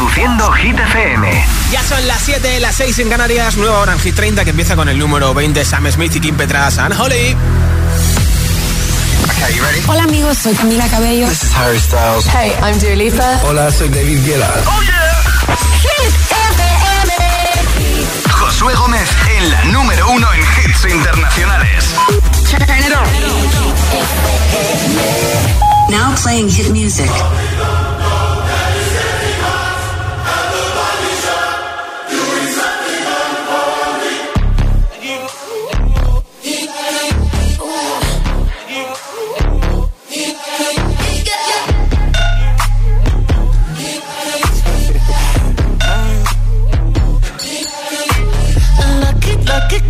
Reproduciendo Hit FM. Ya son las 7, las 6 en Canarias, nueva hora en Hit 30 que empieza con el número 20 Sam Smith y Kim Petras and Holly. Okay, you ready? Hola amigos, soy Camila Cabello. This is Harry Styles. Hey, I'm Dua Lipa. Hola, soy David Guetta. ¡Oh, yeah! Hit FM. Josué Gómez en la número uno en hits internacionales. Turn it on. Now playing hit music.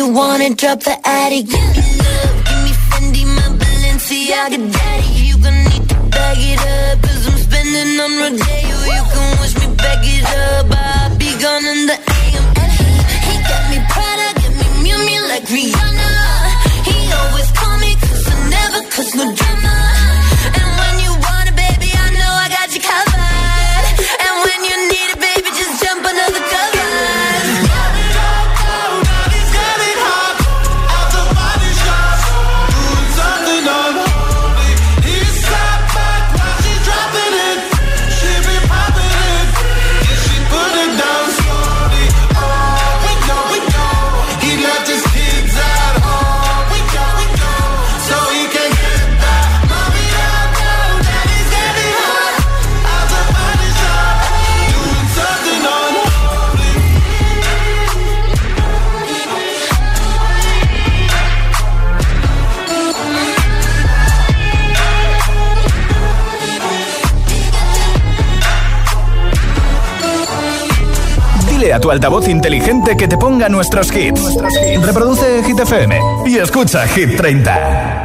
You wanna drop the attic, give me love, give me Fendi, my Balenciaga, daddy, you gonna need to bag it up, cause I'm spending on Rodeo, you can wish me back it up, I'll be gone in the AM, and he, he got me Prada, got me Miu Miu like Rihanna, a tu altavoz inteligente que te ponga nuestros hits. Reproduce Hit FM y escucha Hit 30.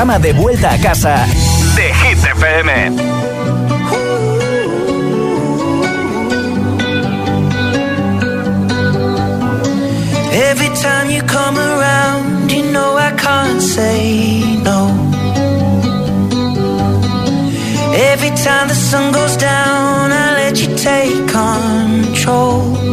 De vuelta a casa de Hit. Every time you come around, you know I can't say no. Every time the sun goes down, I let you take control.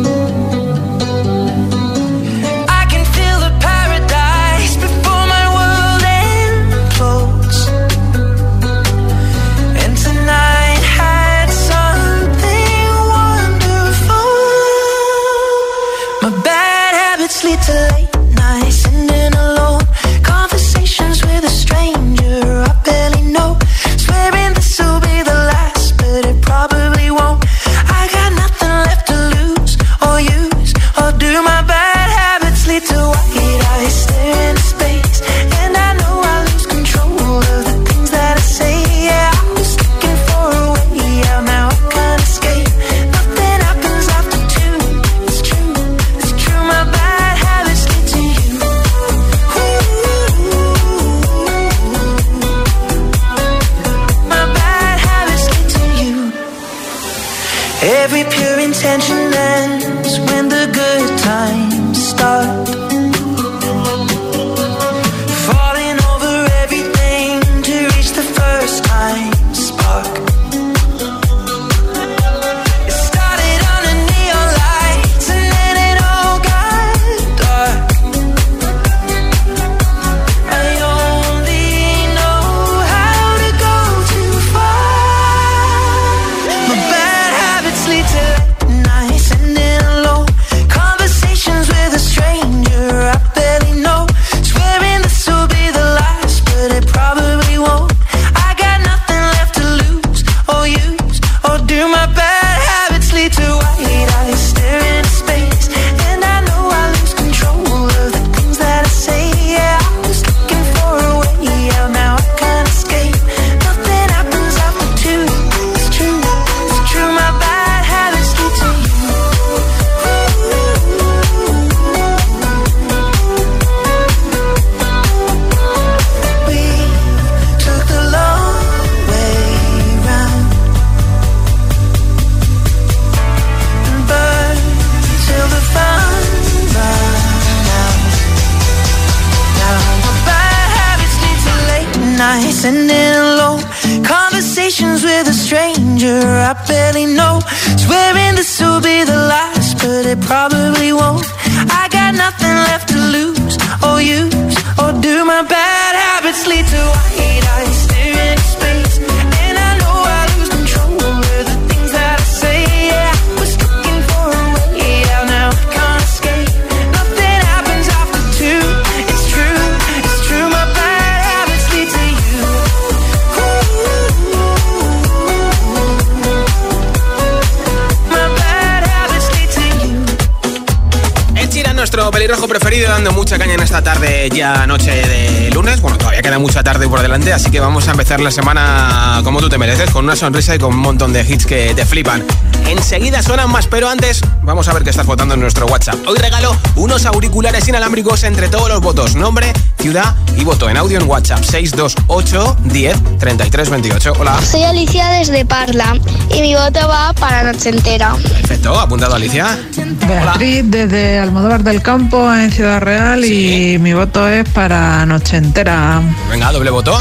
Ya noche de lunes. Bueno, todavía queda mucha tarde por delante, así que vamos a empezar la semana como tú te mereces, con una sonrisa y con un montón de hits que te flipan. Enseguida suenan más, pero antes vamos a ver qué estás votando en nuestro WhatsApp. Hoy regalo unos auriculares inalámbricos entre todos los votos. Nombre, ciudad y voto en audio en WhatsApp 628 10 33 28. Hola. Soy Alicia desde Parla y mi voto va para Noche Entera. Perfecto, apuntado Alicia. Beatriz desde Almodóvar del Campo en Ciudad Real y mi voto es para Noche Entera. Venga, doble voto.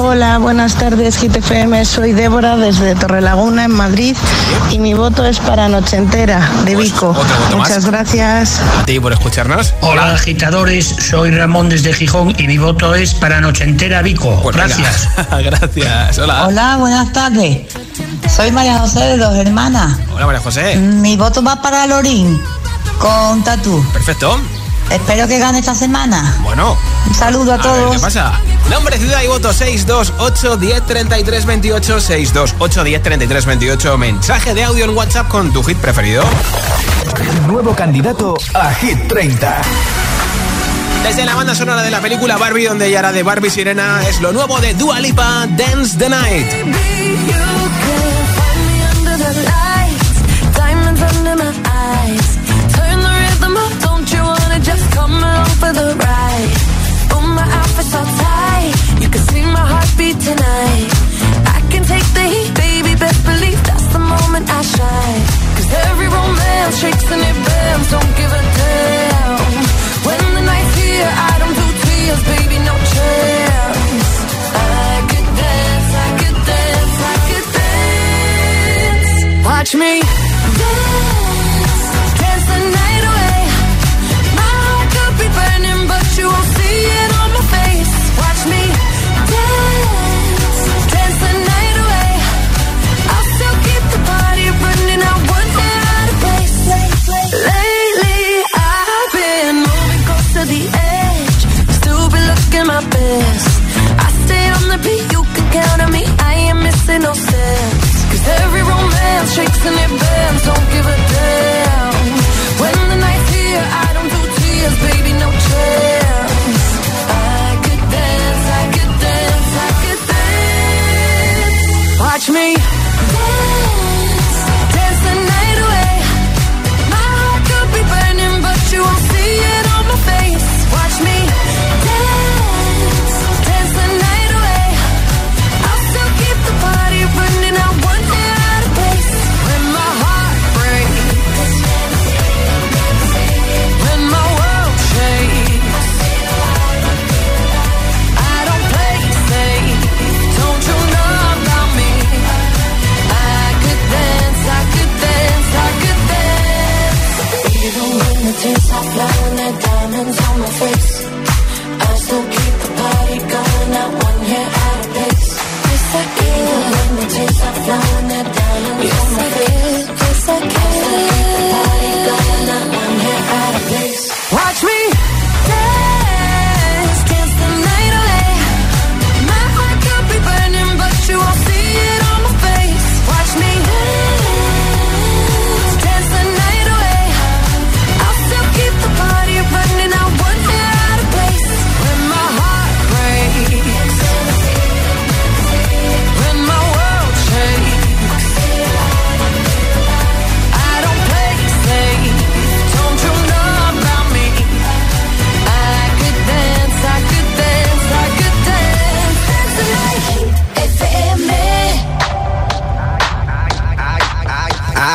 Hola, buenas tardes GTFM. Soy Débora desde Torrelaguna en Madrid y mi voto es para Noche Entera de Pues, Vico. más. Muchas gracias. A ti por escucharnos. Hola agitadores, soy Ramón desde Gijón y mi voto es para Noche Entera Vico. Pues. Gracias. Gracias. Hola. Hola, buenas tardes. Soy María José de Dos Hermanas. Hola, María José. Mi voto va para Lorín con Tatu. Perfecto. Espero que gane esta semana. Bueno. Un saludo a A ver, todos. ¿Qué pasa? Nombre, ciudad y voto 628 10 33 28 628 10 33 28 Mensaje de audio en WhatsApp con tu hit preferido. Nuevo candidato a Hit 30. Desde la banda sonora de la película Barbie, donde ella era de Barbie Sirena, es lo nuevo de Dua Lipa, Dance the Night. forgive. Images are flowing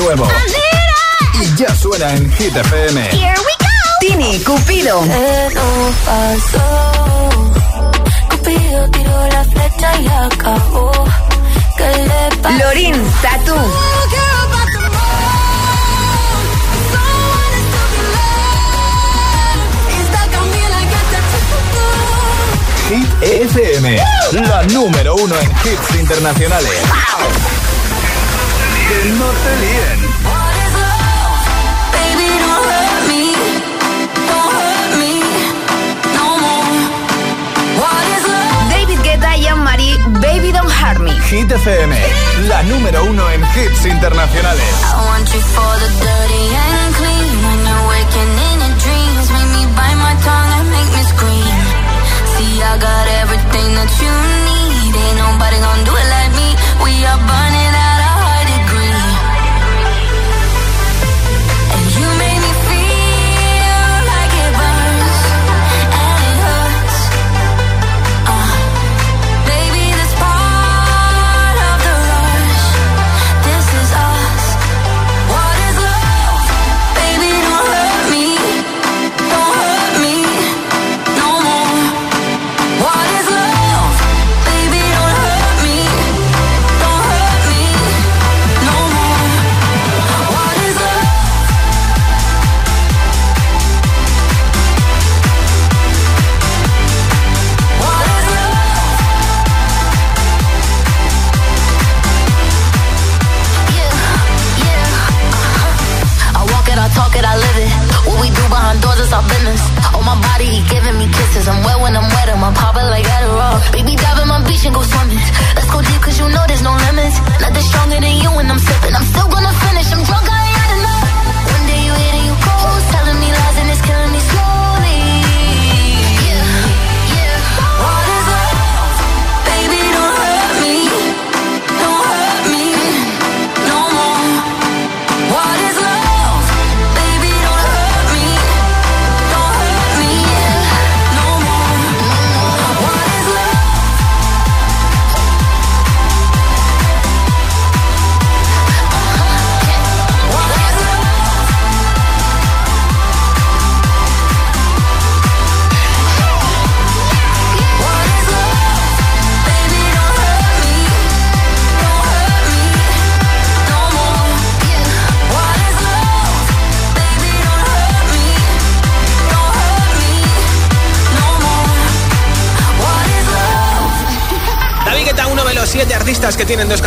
Nuevo. Y ya suena en Hit FM. Here we go. Tini Cupido. Cupido tiró la flecha y acabó. ¿Qué le pasó? Lorin Tatu. Hit FM. La número uno en hits internacionales. Que no te líen. Baby, don't hurt me. Don't hurt me no more. What is love? David Guetta y Anne-Marie, Baby Don't Hurt Me. Hit FM. La número uno en hits internacionales. I want you for the dirty and clean. When you're waking in your dreams, make me bite my tongue and make me scream. See, I got everything that you need. Ain't nobody gonna do it like me. We are burning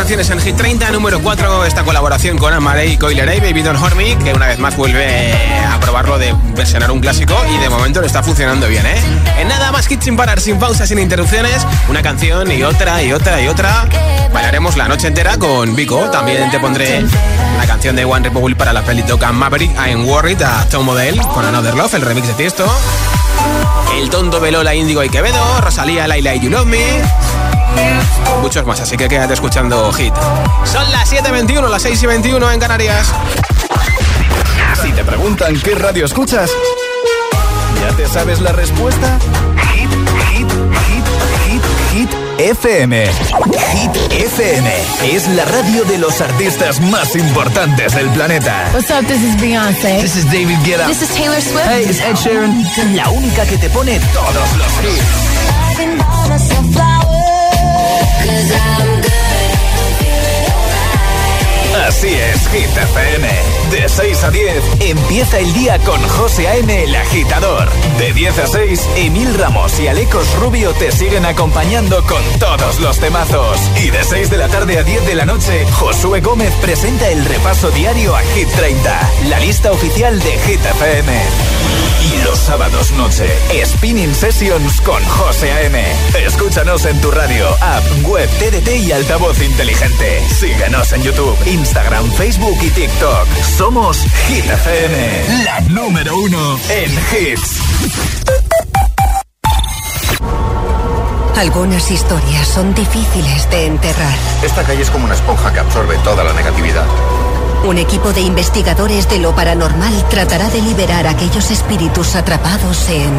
canciones en Hit 30. Número 4, esta colaboración con Amarey y Coilerey, Baby Don't Hurt Me, que una vez más vuelve a probarlo de versionar un clásico y de momento le está funcionando bien, ¿eh? En nada más hits sin parar, sin pausas, sin interrupciones, una canción y otra y otra y otra. Bailaremos la noche entera con Vico. También te pondré la canción de One Republic para la peli Toca Maverick, I'm Worried, a Tom Model con Another Love, el remix de Tiesto. El tonto Velola Índigo y Quevedo, Rosalía, Laila y You Love Me. Muchos más, así que quédate escuchando Hit. Son las 7.21, las 6 y 21 en Canarias. Si te preguntan qué radio escuchas, ¿ya te sabes la respuesta? Hit, hit, hit, hit, hit FM. Hit FM es la radio de los artistas más importantes del planeta. What's up? This is Beyonce. This is David Guetta. This is Taylor Swift. Hey, it's Ed Sheeran. La única que te pone todos los hits. Así es, Hit FM. De 6 a 10, empieza el día con José A.M. el agitador. De 10 a 6, Emil Ramos y Alecos Rubio te siguen acompañando con todos los temazos. Y de 6 de la tarde a 10 de la noche, Josué Gómez presenta el repaso diario a Hit 30, la lista oficial de Hit FM. Y los sábados noche, Spinning Sessions con José A.M. Escúchanos en tu radio, app, web, TDT y altavoz inteligente. Síguenos en YouTube, Instagram, Facebook y TikTok. Somos Hit FM, la número uno en hits. Algunas historias son difíciles de enterrar. Esta calle es como una esponja que absorbe toda la negatividad. Un equipo de investigadores de lo paranormal tratará de liberar a aquellos espíritus atrapados en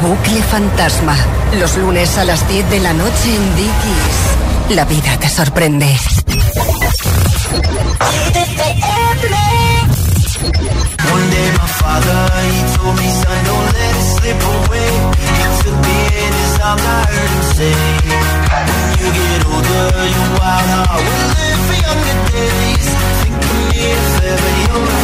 Bucle Fantasma. Los lunes a las 10 de la noche en Dickies. La vida te sorprende. If ever you're.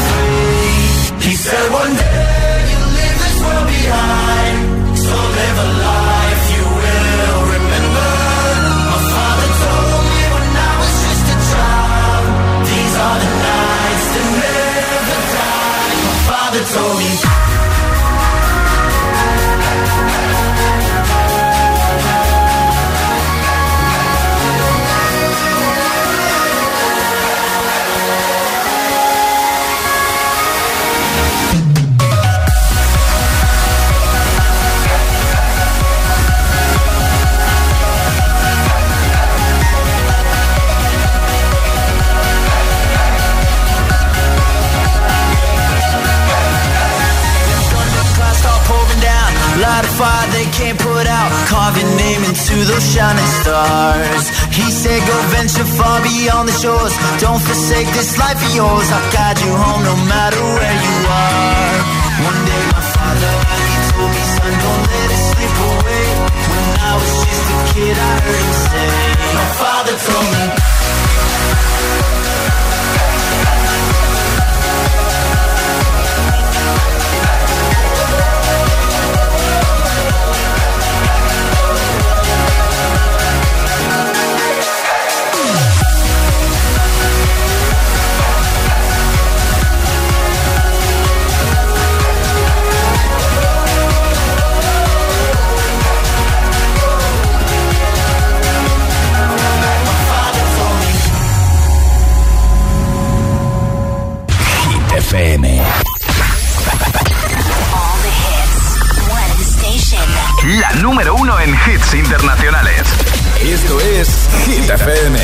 Hit FM.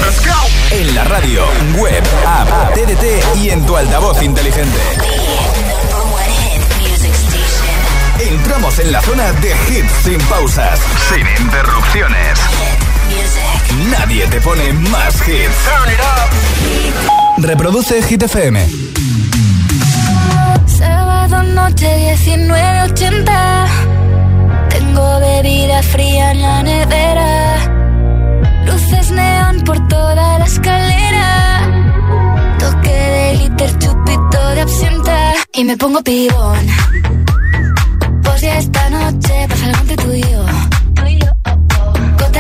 En la radio, web, app, TDT y en tu altavoz inteligente. Entramos en la zona de hits sin pausas, Sin interrupciones. Nadie te pone más hits. Reproduce Hit FM. Sábado noche 1980. Tengo bebida fría en la nevera. Luces neón por toda la escalera. Toque de glitter, chupito de absenta. Y me pongo pibón. Pues ya esta noche pasa algo entre tú y yo.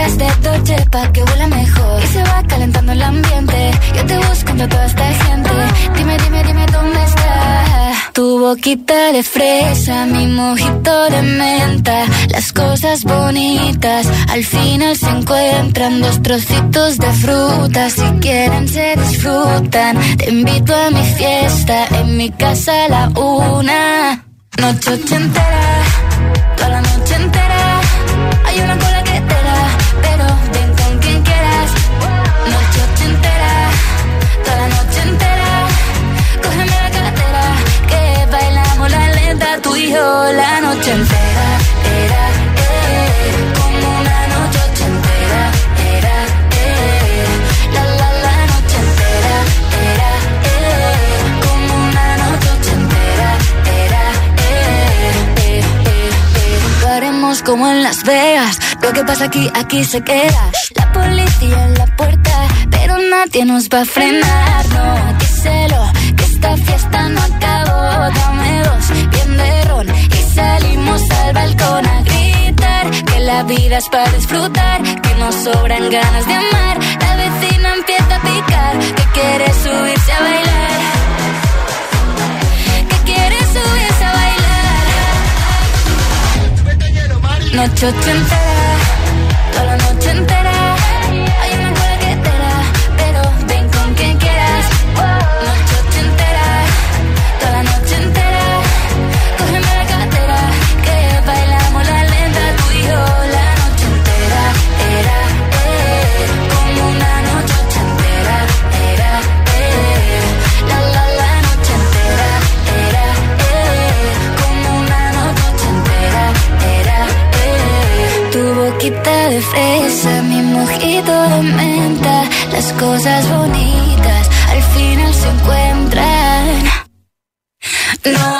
Gotas de Dolce pa' que huela mejor. Y se va calentando el ambiente. Yo te busco entre toda esta gente Dime, dime, dime dónde está Tu boquita de fresa Mi mojito de menta. Las cosas bonitas Al final se encuentran. Dos trocitos de fruta Si quieren se disfrutan. Te invito a mi fiesta En mi casa a la una. Noche ochentera Toda la noche entera. Hay una la noche entera Era, eh Como una noche ochentera Era, eh La, la, la noche entera Era, eh Como una noche ochentera Era, eh eh, eh, haremos como en Las Vegas. Lo que pasa aquí, aquí se queda. La policía en la puerta, pero nadie nos va a frenar. No, díselo, que esta fiesta Es para disfrutar, que nos sobran ganas de amar. La vecina empieza a picar, que quiere subirse a bailar. Que quiere subirse a bailar. Noche ochentera, cosas bonitas al final se encuentran. Noche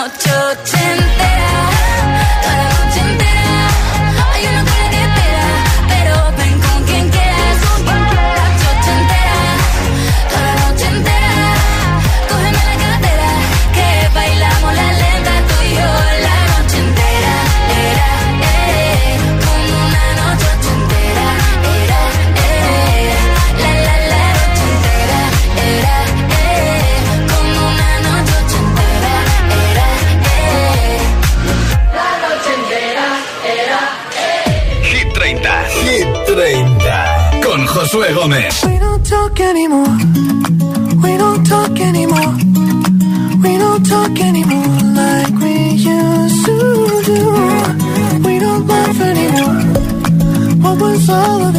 We don't talk anymore. We don't talk anymore. We don't talk anymore like we used to do. We don't laugh anymore. What was all of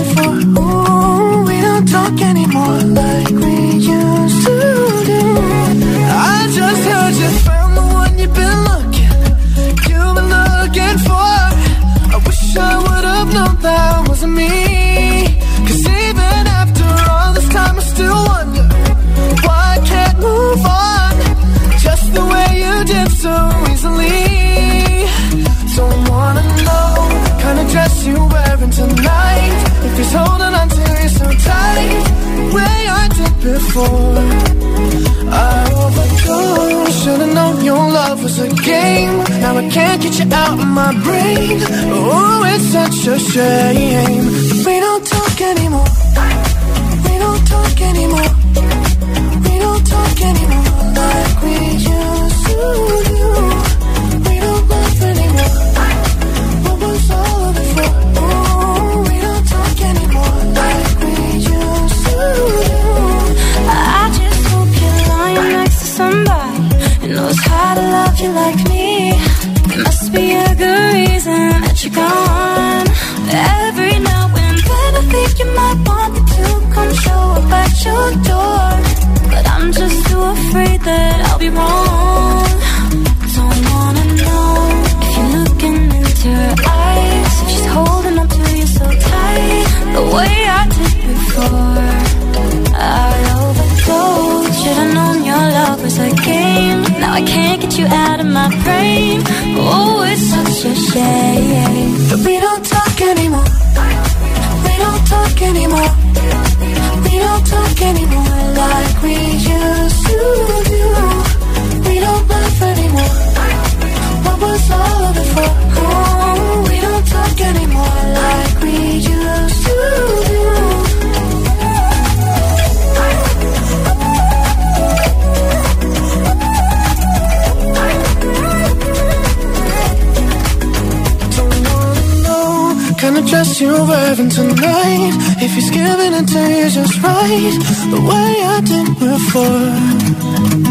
before. I overdosed. Should've known your love was a game. Now I can't get you out of my brain. Oh, it's such a shame. We don't talk anymore. We don't talk anymore. Can't get you out of my brain. Oh, it's such a shame. But we don't talk anymore. We don't talk anymore. We don't talk anymore you're tonight. If he's giving it to you just right, the way I did before.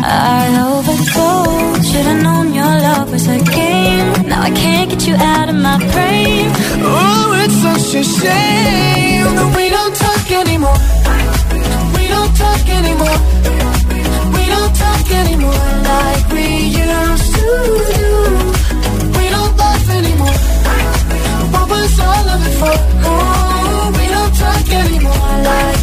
I overdosed. Should've known your love was a game. Now I can't get you out of my brain. Oh, it's such a shame that we don't talk anymore. We don't talk anymore. We don't talk anymore like we used to do. We don't laugh anymore. What was all of it for? Oh, we don't talk anymore like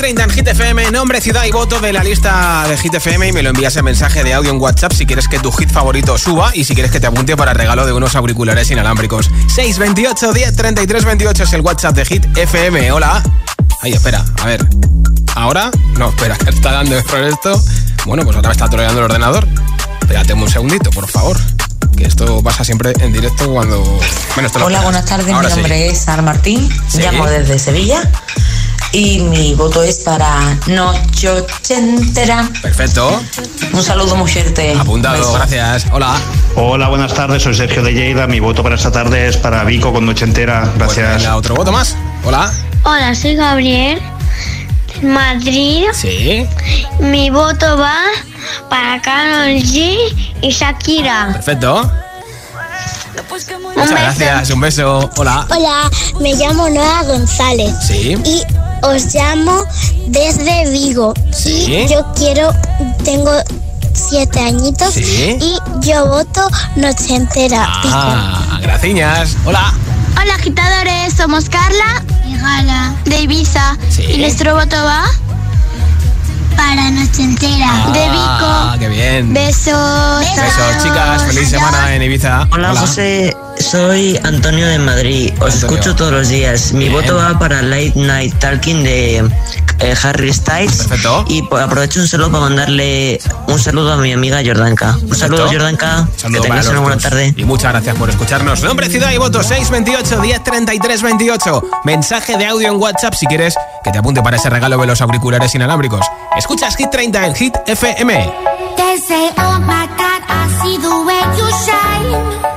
30 en Hit FM, nombre, ciudad y voto de la lista de Hit FM y me lo envías en mensaje de audio en WhatsApp si quieres que tu hit favorito suba y si quieres que te apunte para regalo de unos auriculares inalámbricos. 628 10 33 28 es el WhatsApp de Hit FM. Hola. Ay, espera, a ver. ¿Ahora? No, espera, que está dando error esto. Bueno, pues otra vez está troleando el ordenador. Espérate un segundito, por favor. Que esto pasa siempre en directo cuando... Bueno, Hola, buenas tardes. Ahora Mi sí. nombre es Sara Martín. Sí. Llamo desde Sevilla. Y mi voto es para Noche Ochentera. Perfecto. Un saludo muy fuerte. Apuntado, gracias. Hola. Hola, buenas tardes, soy Sergio de Lleida. Mi voto para esta tarde es para Vico con Noche Entera. Gracias. Venga, otro voto más. Hola. Hola, soy Gabriel. Madrid. Sí. Mi voto va para Karol G y Shakira. Perfecto. Muchas gracias. Un beso. Hola. Hola, me llamo Noa González. Sí. Y os llamo desde Vigo. Sí. Y yo quiero, tengo siete añitos. Sí. Y yo voto noche entera. Ah, gracias. Hola. Hola, agitadores. Somos Carla y Gala de Ibiza. Sí. Y nuestro voto va para noche entera. de Ah, Vico. qué bien. Besos. Besos, chicas. Feliz semana en Ibiza. Hola, José, soy Antonio de Madrid. Os escucho todos los días. Mi Bien. voto va para Late Night Talking de eh, Harry Styles. Perfecto. Y pues, aprovecho un saludo para mandarle un saludo a mi amiga Jordanka. Un saludo, Perfecto. Jordanka. Saludo que para tengáis los una buena dos. tarde. Y muchas gracias por escucharnos. Nombre, ciudad y voto 628 10 33 28. Mensaje de audio en WhatsApp si quieres que te apunte para ese regalo de los auriculares inalámbricos. Escuchas Hit 30 en Hit FM. They say, oh my God, I see the way you shine.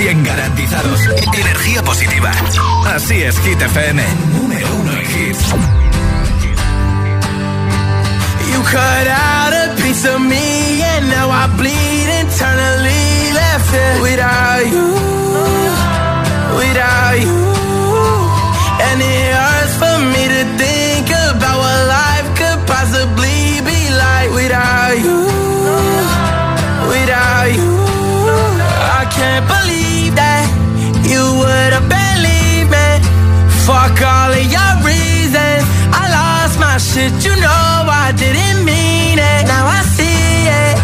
100% garantizados. Energía positiva. Así es, Hit FM. Número uno en hits. You cut out a piece of me and now I bleed internally left it without you, without you. And it hurts for me to think about what life could possibly be like without you, without you. I can't believe Fuck all of your reasons. I lost my shit, you know I didn't mean it. Now I see it.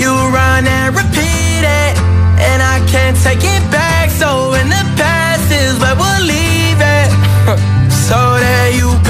You run and repeat it. And I can't take it back. So in the past is where we'll leave it. so there you go.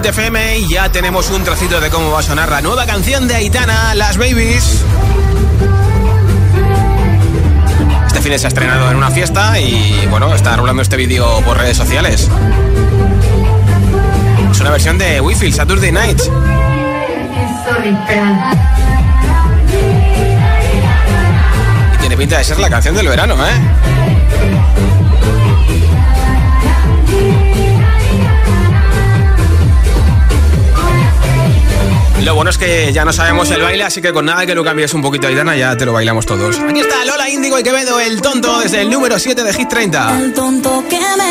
Hit y ya tenemos un trocito de cómo va a sonar la nueva canción de Aitana, Las Babies. Este fin se ha estrenado en una fiesta y bueno, está rolando este vídeo por redes sociales. Es una versión de Wi-Fi, Saturday Nights. Y tiene pinta de ser la canción del verano, ¿eh? Lo bueno es que ya no sabemos el baile, así que con nada que lo cambies un poquito, Aitana, ya te lo bailamos todos. Aquí está Lola Índigo y Quevedo, el tonto, desde el número 7 de Hit 30. El tonto que me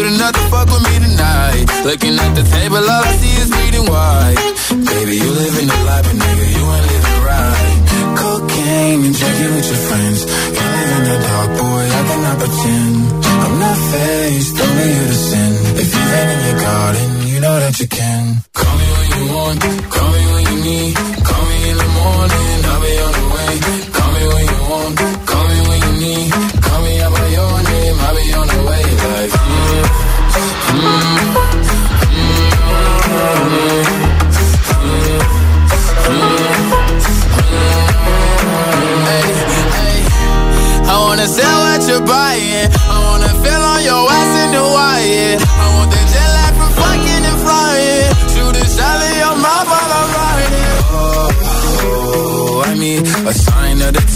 Cute enough to fuck with me tonight. Looking at the table, all I see is bleeding white. Baby, you living the life, but nigga, you ain't living right. Cocaine and drinking with your friends. Can't live in the dark, boy, I cannot pretend. I'm not faced, only you to sin. If you've been in your garden, you know that you can. Call me when you want, call me when you need. Call me in the morning, I'll be on the.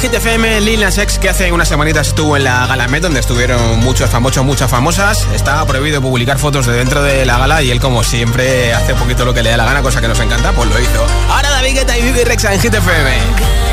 Hit 30 en Hit FM, Lil Nas X, que hace unas semanitas estuvo en la Gala Met, donde estuvieron muchos famosos, muchas famosas. Está prohibido publicar fotos de dentro de la gala y él, como siempre, hace un poquito lo que le da la gana, cosa que nos encanta, pues lo hizo. Ahora David Guetta y Vivi Rexa en Hit FM.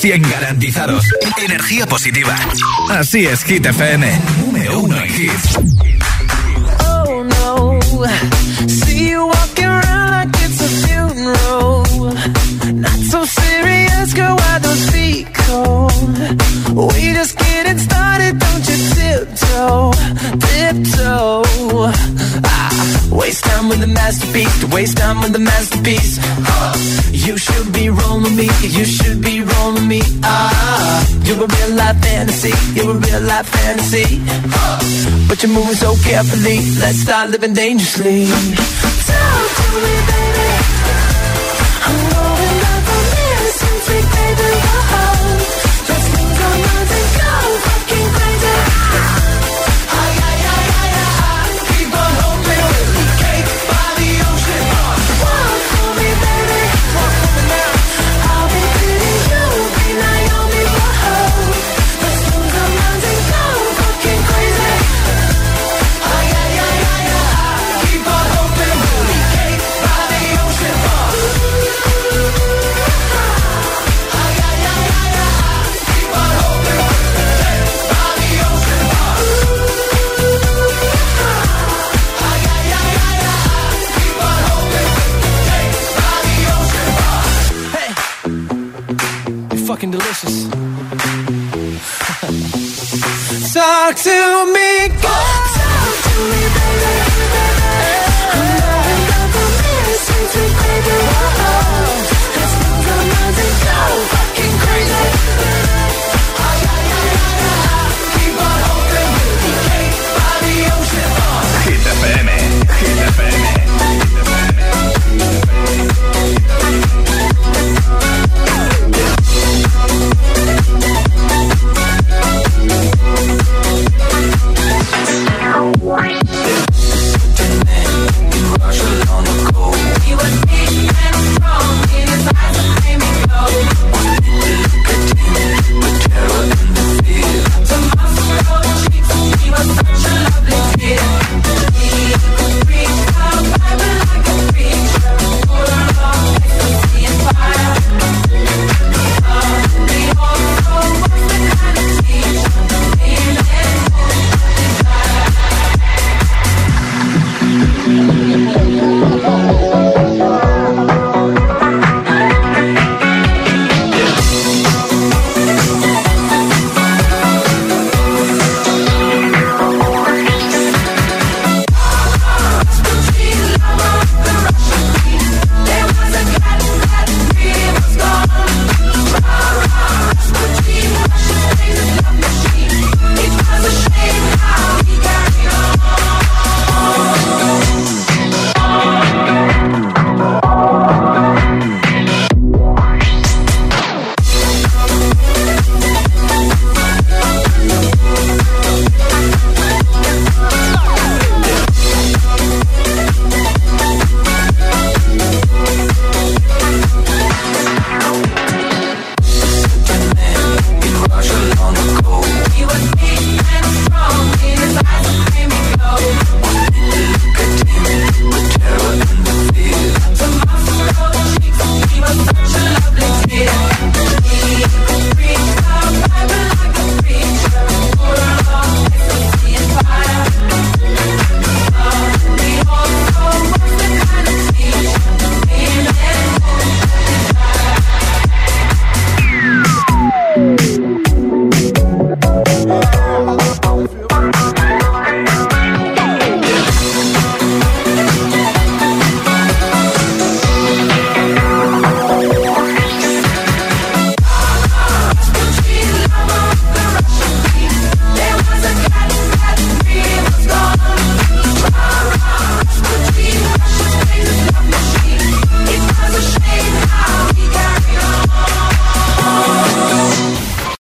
100 garantizados. Energía positiva. Así es, Hit FM. Número uno en hits. Oh no, see you walking around like it's a funeral. Not so serious, girl, why those feet cold? We just getting started, don't you tiptoe, tiptoe. Ah, waste time with the masterpiece, waste time with the masterpiece. Uh, you should be rolling me, you should be me. Ah, you're a real life fantasy, you're a real life fantasy. But you're moving so carefully, let's start living dangerously.